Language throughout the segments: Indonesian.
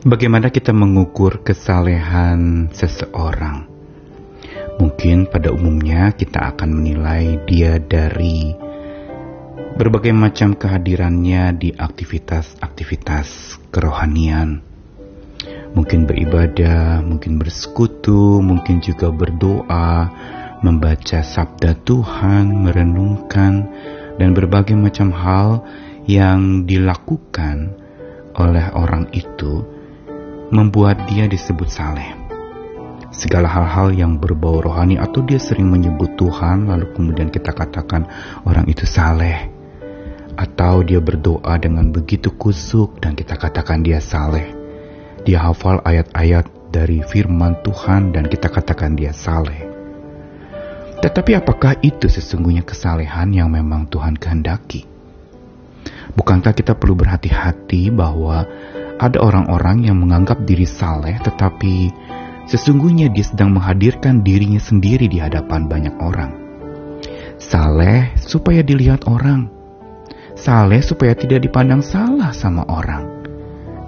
Bagaimana kita mengukur kesalehan seseorang? Mungkin pada umumnya kita akan menilai dia dari berbagai macam kehadirannya di aktivitas-aktivitas kerohanian. Mungkin beribadah, mungkin bersekutu, mungkin juga berdoa, membaca sabda Tuhan, merenungkan, dan berbagai macam hal yang dilakukan oleh orang itu membuat dia disebut saleh. Segala hal-hal yang berbau rohani atau dia sering menyebut Tuhan lalu kemudian kita katakan orang itu saleh. Atau dia berdoa dengan begitu kusuk dan kita katakan dia saleh. Dia hafal ayat-ayat dari firman Tuhan dan kita katakan dia saleh. Tetapi apakah itu sesungguhnya kesalehan yang memang Tuhan kehendaki? Bukankah kita perlu berhati-hati bahwa ada orang-orang yang menganggap diri saleh tetapi sesungguhnya dia sedang menghadirkan dirinya sendiri di hadapan banyak orang. Saleh supaya dilihat orang. Saleh supaya tidak dipandang salah sama orang.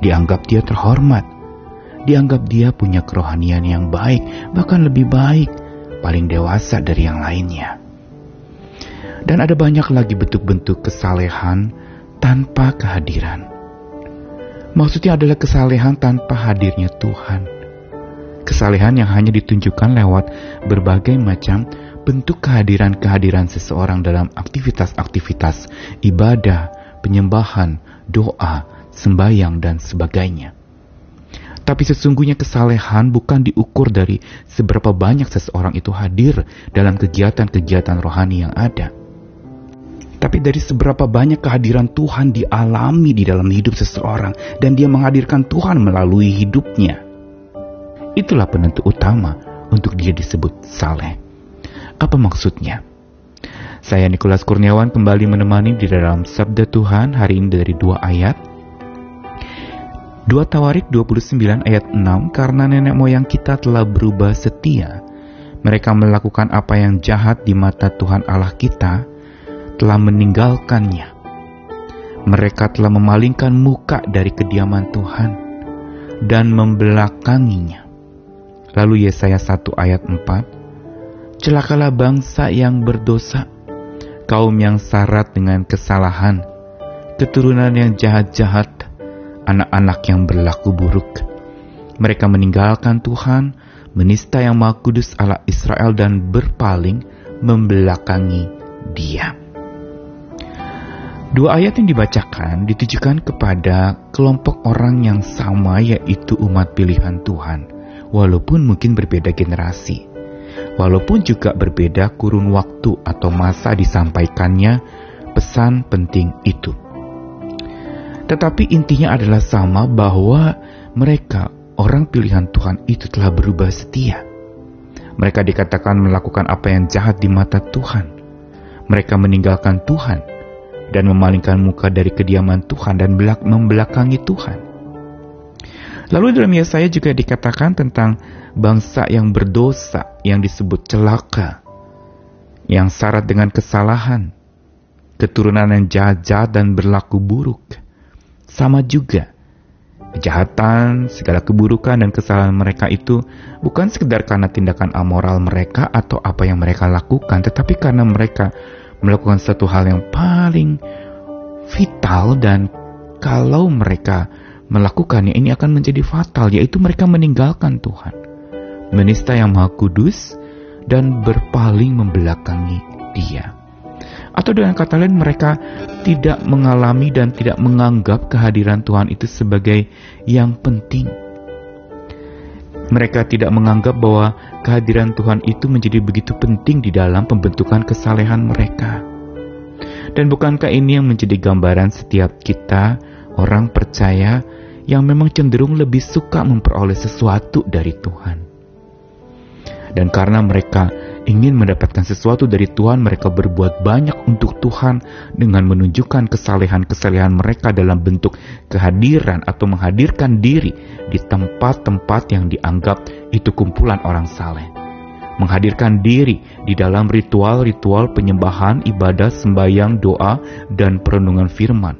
Dianggap dia terhormat. Dianggap dia punya kerohanian yang baik, bahkan lebih baik, paling dewasa dari yang lainnya. Dan ada banyak lagi bentuk-bentuk kesalehan tanpa kehadiran. Maksudnya adalah kesalehan tanpa hadirnya Tuhan. Kesalehan yang hanya ditunjukkan lewat berbagai macam bentuk kehadiran-kehadiran seseorang dalam aktivitas-aktivitas ibadah, penyembahan, doa, sembahyang, dan sebagainya. Tapi sesungguhnya kesalehan bukan diukur dari seberapa banyak seseorang itu hadir dalam kegiatan-kegiatan rohani yang ada tapi dari seberapa banyak kehadiran Tuhan dialami di dalam hidup seseorang dan dia menghadirkan Tuhan melalui hidupnya. Itulah penentu utama untuk dia disebut saleh. Apa maksudnya? Saya Nikolas Kurniawan kembali menemani di dalam Sabda Tuhan hari ini dari dua ayat. 2 Tawarik 29 ayat 6 Karena nenek moyang kita telah berubah setia Mereka melakukan apa yang jahat di mata Tuhan Allah kita telah meninggalkannya. Mereka telah memalingkan muka dari kediaman Tuhan dan membelakanginya. Lalu Yesaya 1 ayat 4, Celakalah bangsa yang berdosa, kaum yang syarat dengan kesalahan, keturunan yang jahat-jahat, anak-anak yang berlaku buruk. Mereka meninggalkan Tuhan, menista yang maha kudus Allah Israel dan berpaling membelakangi dia. Dua ayat yang dibacakan ditujukan kepada kelompok orang yang sama yaitu umat pilihan Tuhan, walaupun mungkin berbeda generasi. Walaupun juga berbeda kurun waktu atau masa disampaikannya pesan penting itu. Tetapi intinya adalah sama bahwa mereka orang pilihan Tuhan itu telah berubah setia. Mereka dikatakan melakukan apa yang jahat di mata Tuhan. Mereka meninggalkan Tuhan dan memalingkan muka dari kediaman Tuhan dan belak membelakangi Tuhan. Lalu dalam Yesaya juga dikatakan tentang bangsa yang berdosa yang disebut celaka, yang syarat dengan kesalahan, keturunan yang jahat-jahat dan berlaku buruk. Sama juga, kejahatan, segala keburukan dan kesalahan mereka itu bukan sekedar karena tindakan amoral mereka atau apa yang mereka lakukan, tetapi karena mereka melakukan satu hal yang paling vital dan kalau mereka melakukannya ini akan menjadi fatal yaitu mereka meninggalkan Tuhan. Menista yang maha kudus dan berpaling membelakangi dia. Atau dengan kata lain mereka tidak mengalami dan tidak menganggap kehadiran Tuhan itu sebagai yang penting mereka tidak menganggap bahwa kehadiran Tuhan itu menjadi begitu penting di dalam pembentukan kesalehan mereka. Dan bukankah ini yang menjadi gambaran setiap kita, orang percaya, yang memang cenderung lebih suka memperoleh sesuatu dari Tuhan? Dan karena mereka ingin mendapatkan sesuatu dari Tuhan, mereka berbuat banyak untuk Tuhan dengan menunjukkan kesalehan-kesalehan mereka dalam bentuk kehadiran atau menghadirkan diri di tempat-tempat yang dianggap itu kumpulan orang saleh. Menghadirkan diri di dalam ritual-ritual penyembahan, ibadah, sembahyang, doa, dan perenungan firman.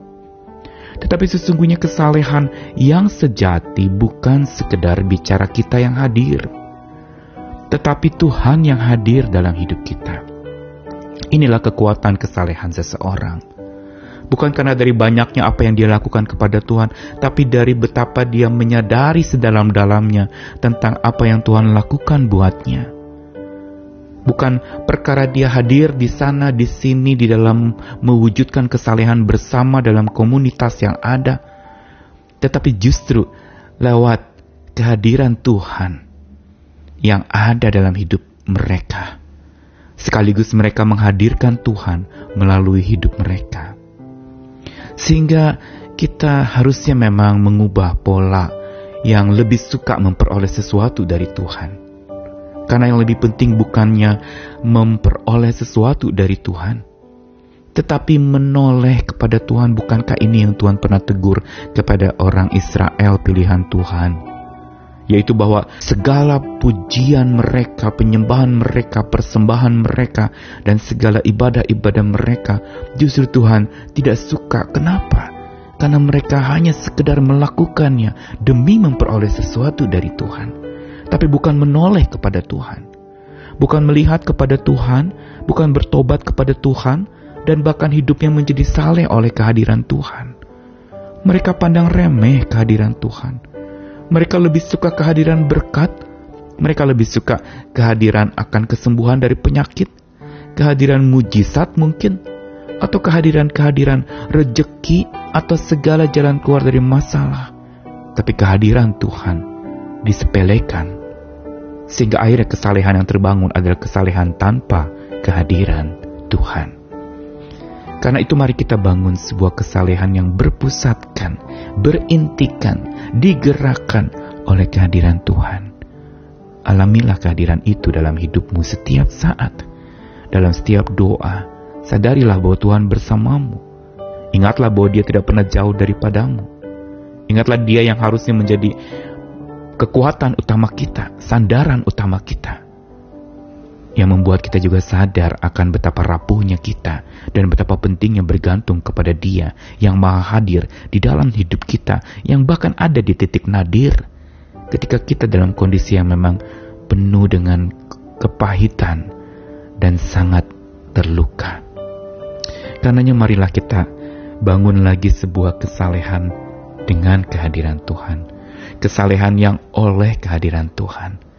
Tapi sesungguhnya kesalehan yang sejati bukan sekedar bicara kita yang hadir, tetapi Tuhan yang hadir dalam hidup kita. Inilah kekuatan kesalehan seseorang. Bukan karena dari banyaknya apa yang dia lakukan kepada Tuhan, tapi dari betapa dia menyadari sedalam-dalamnya tentang apa yang Tuhan lakukan buatnya. Bukan perkara dia hadir di sana, di sini, di dalam mewujudkan kesalehan bersama dalam komunitas yang ada. Tetapi justru lewat kehadiran Tuhan yang ada dalam hidup mereka. Sekaligus mereka menghadirkan Tuhan melalui hidup mereka. Sehingga kita harusnya memang mengubah pola yang lebih suka memperoleh sesuatu dari Tuhan karena yang lebih penting bukannya memperoleh sesuatu dari Tuhan, tetapi menoleh kepada Tuhan. Bukankah ini yang Tuhan pernah tegur kepada orang Israel pilihan Tuhan? Yaitu bahwa segala pujian mereka, penyembahan mereka, persembahan mereka, dan segala ibadah-ibadah mereka, justru Tuhan tidak suka. Kenapa? Karena mereka hanya sekedar melakukannya demi memperoleh sesuatu dari Tuhan tapi bukan menoleh kepada Tuhan. Bukan melihat kepada Tuhan, bukan bertobat kepada Tuhan, dan bahkan hidupnya menjadi saleh oleh kehadiran Tuhan. Mereka pandang remeh kehadiran Tuhan. Mereka lebih suka kehadiran berkat, mereka lebih suka kehadiran akan kesembuhan dari penyakit, kehadiran mujizat mungkin, atau kehadiran-kehadiran rejeki atau segala jalan keluar dari masalah. Tapi kehadiran Tuhan disepelekan sehingga akhirnya kesalehan yang terbangun adalah kesalehan tanpa kehadiran Tuhan. Karena itu mari kita bangun sebuah kesalehan yang berpusatkan, berintikan, digerakkan oleh kehadiran Tuhan. Alamilah kehadiran itu dalam hidupmu setiap saat, dalam setiap doa. Sadarilah bahwa Tuhan bersamamu. Ingatlah bahwa dia tidak pernah jauh daripadamu. Ingatlah dia yang harusnya menjadi kekuatan utama kita, sandaran utama kita. Yang membuat kita juga sadar akan betapa rapuhnya kita dan betapa pentingnya bergantung kepada Dia yang Maha Hadir di dalam hidup kita, yang bahkan ada di titik nadir ketika kita dalam kondisi yang memang penuh dengan kepahitan dan sangat terluka. Karenanya marilah kita bangun lagi sebuah kesalehan dengan kehadiran Tuhan kesalehan yang oleh kehadiran Tuhan.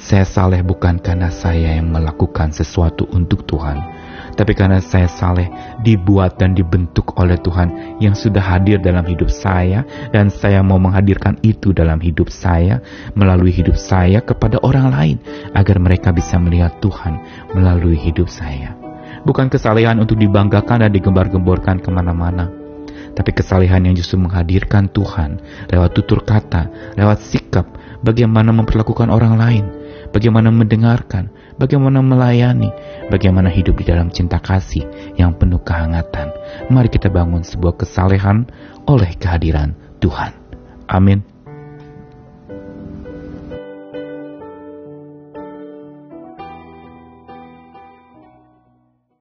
Saya saleh bukan karena saya yang melakukan sesuatu untuk Tuhan, tapi karena saya saleh dibuat dan dibentuk oleh Tuhan yang sudah hadir dalam hidup saya dan saya mau menghadirkan itu dalam hidup saya melalui hidup saya kepada orang lain agar mereka bisa melihat Tuhan melalui hidup saya. Bukan kesalehan untuk dibanggakan dan digembar-gemborkan ke mana-mana, tapi kesalehan yang justru menghadirkan Tuhan lewat tutur kata, lewat sikap, bagaimana memperlakukan orang lain, bagaimana mendengarkan, bagaimana melayani, bagaimana hidup di dalam cinta kasih yang penuh kehangatan. Mari kita bangun sebuah kesalehan oleh kehadiran Tuhan. Amin.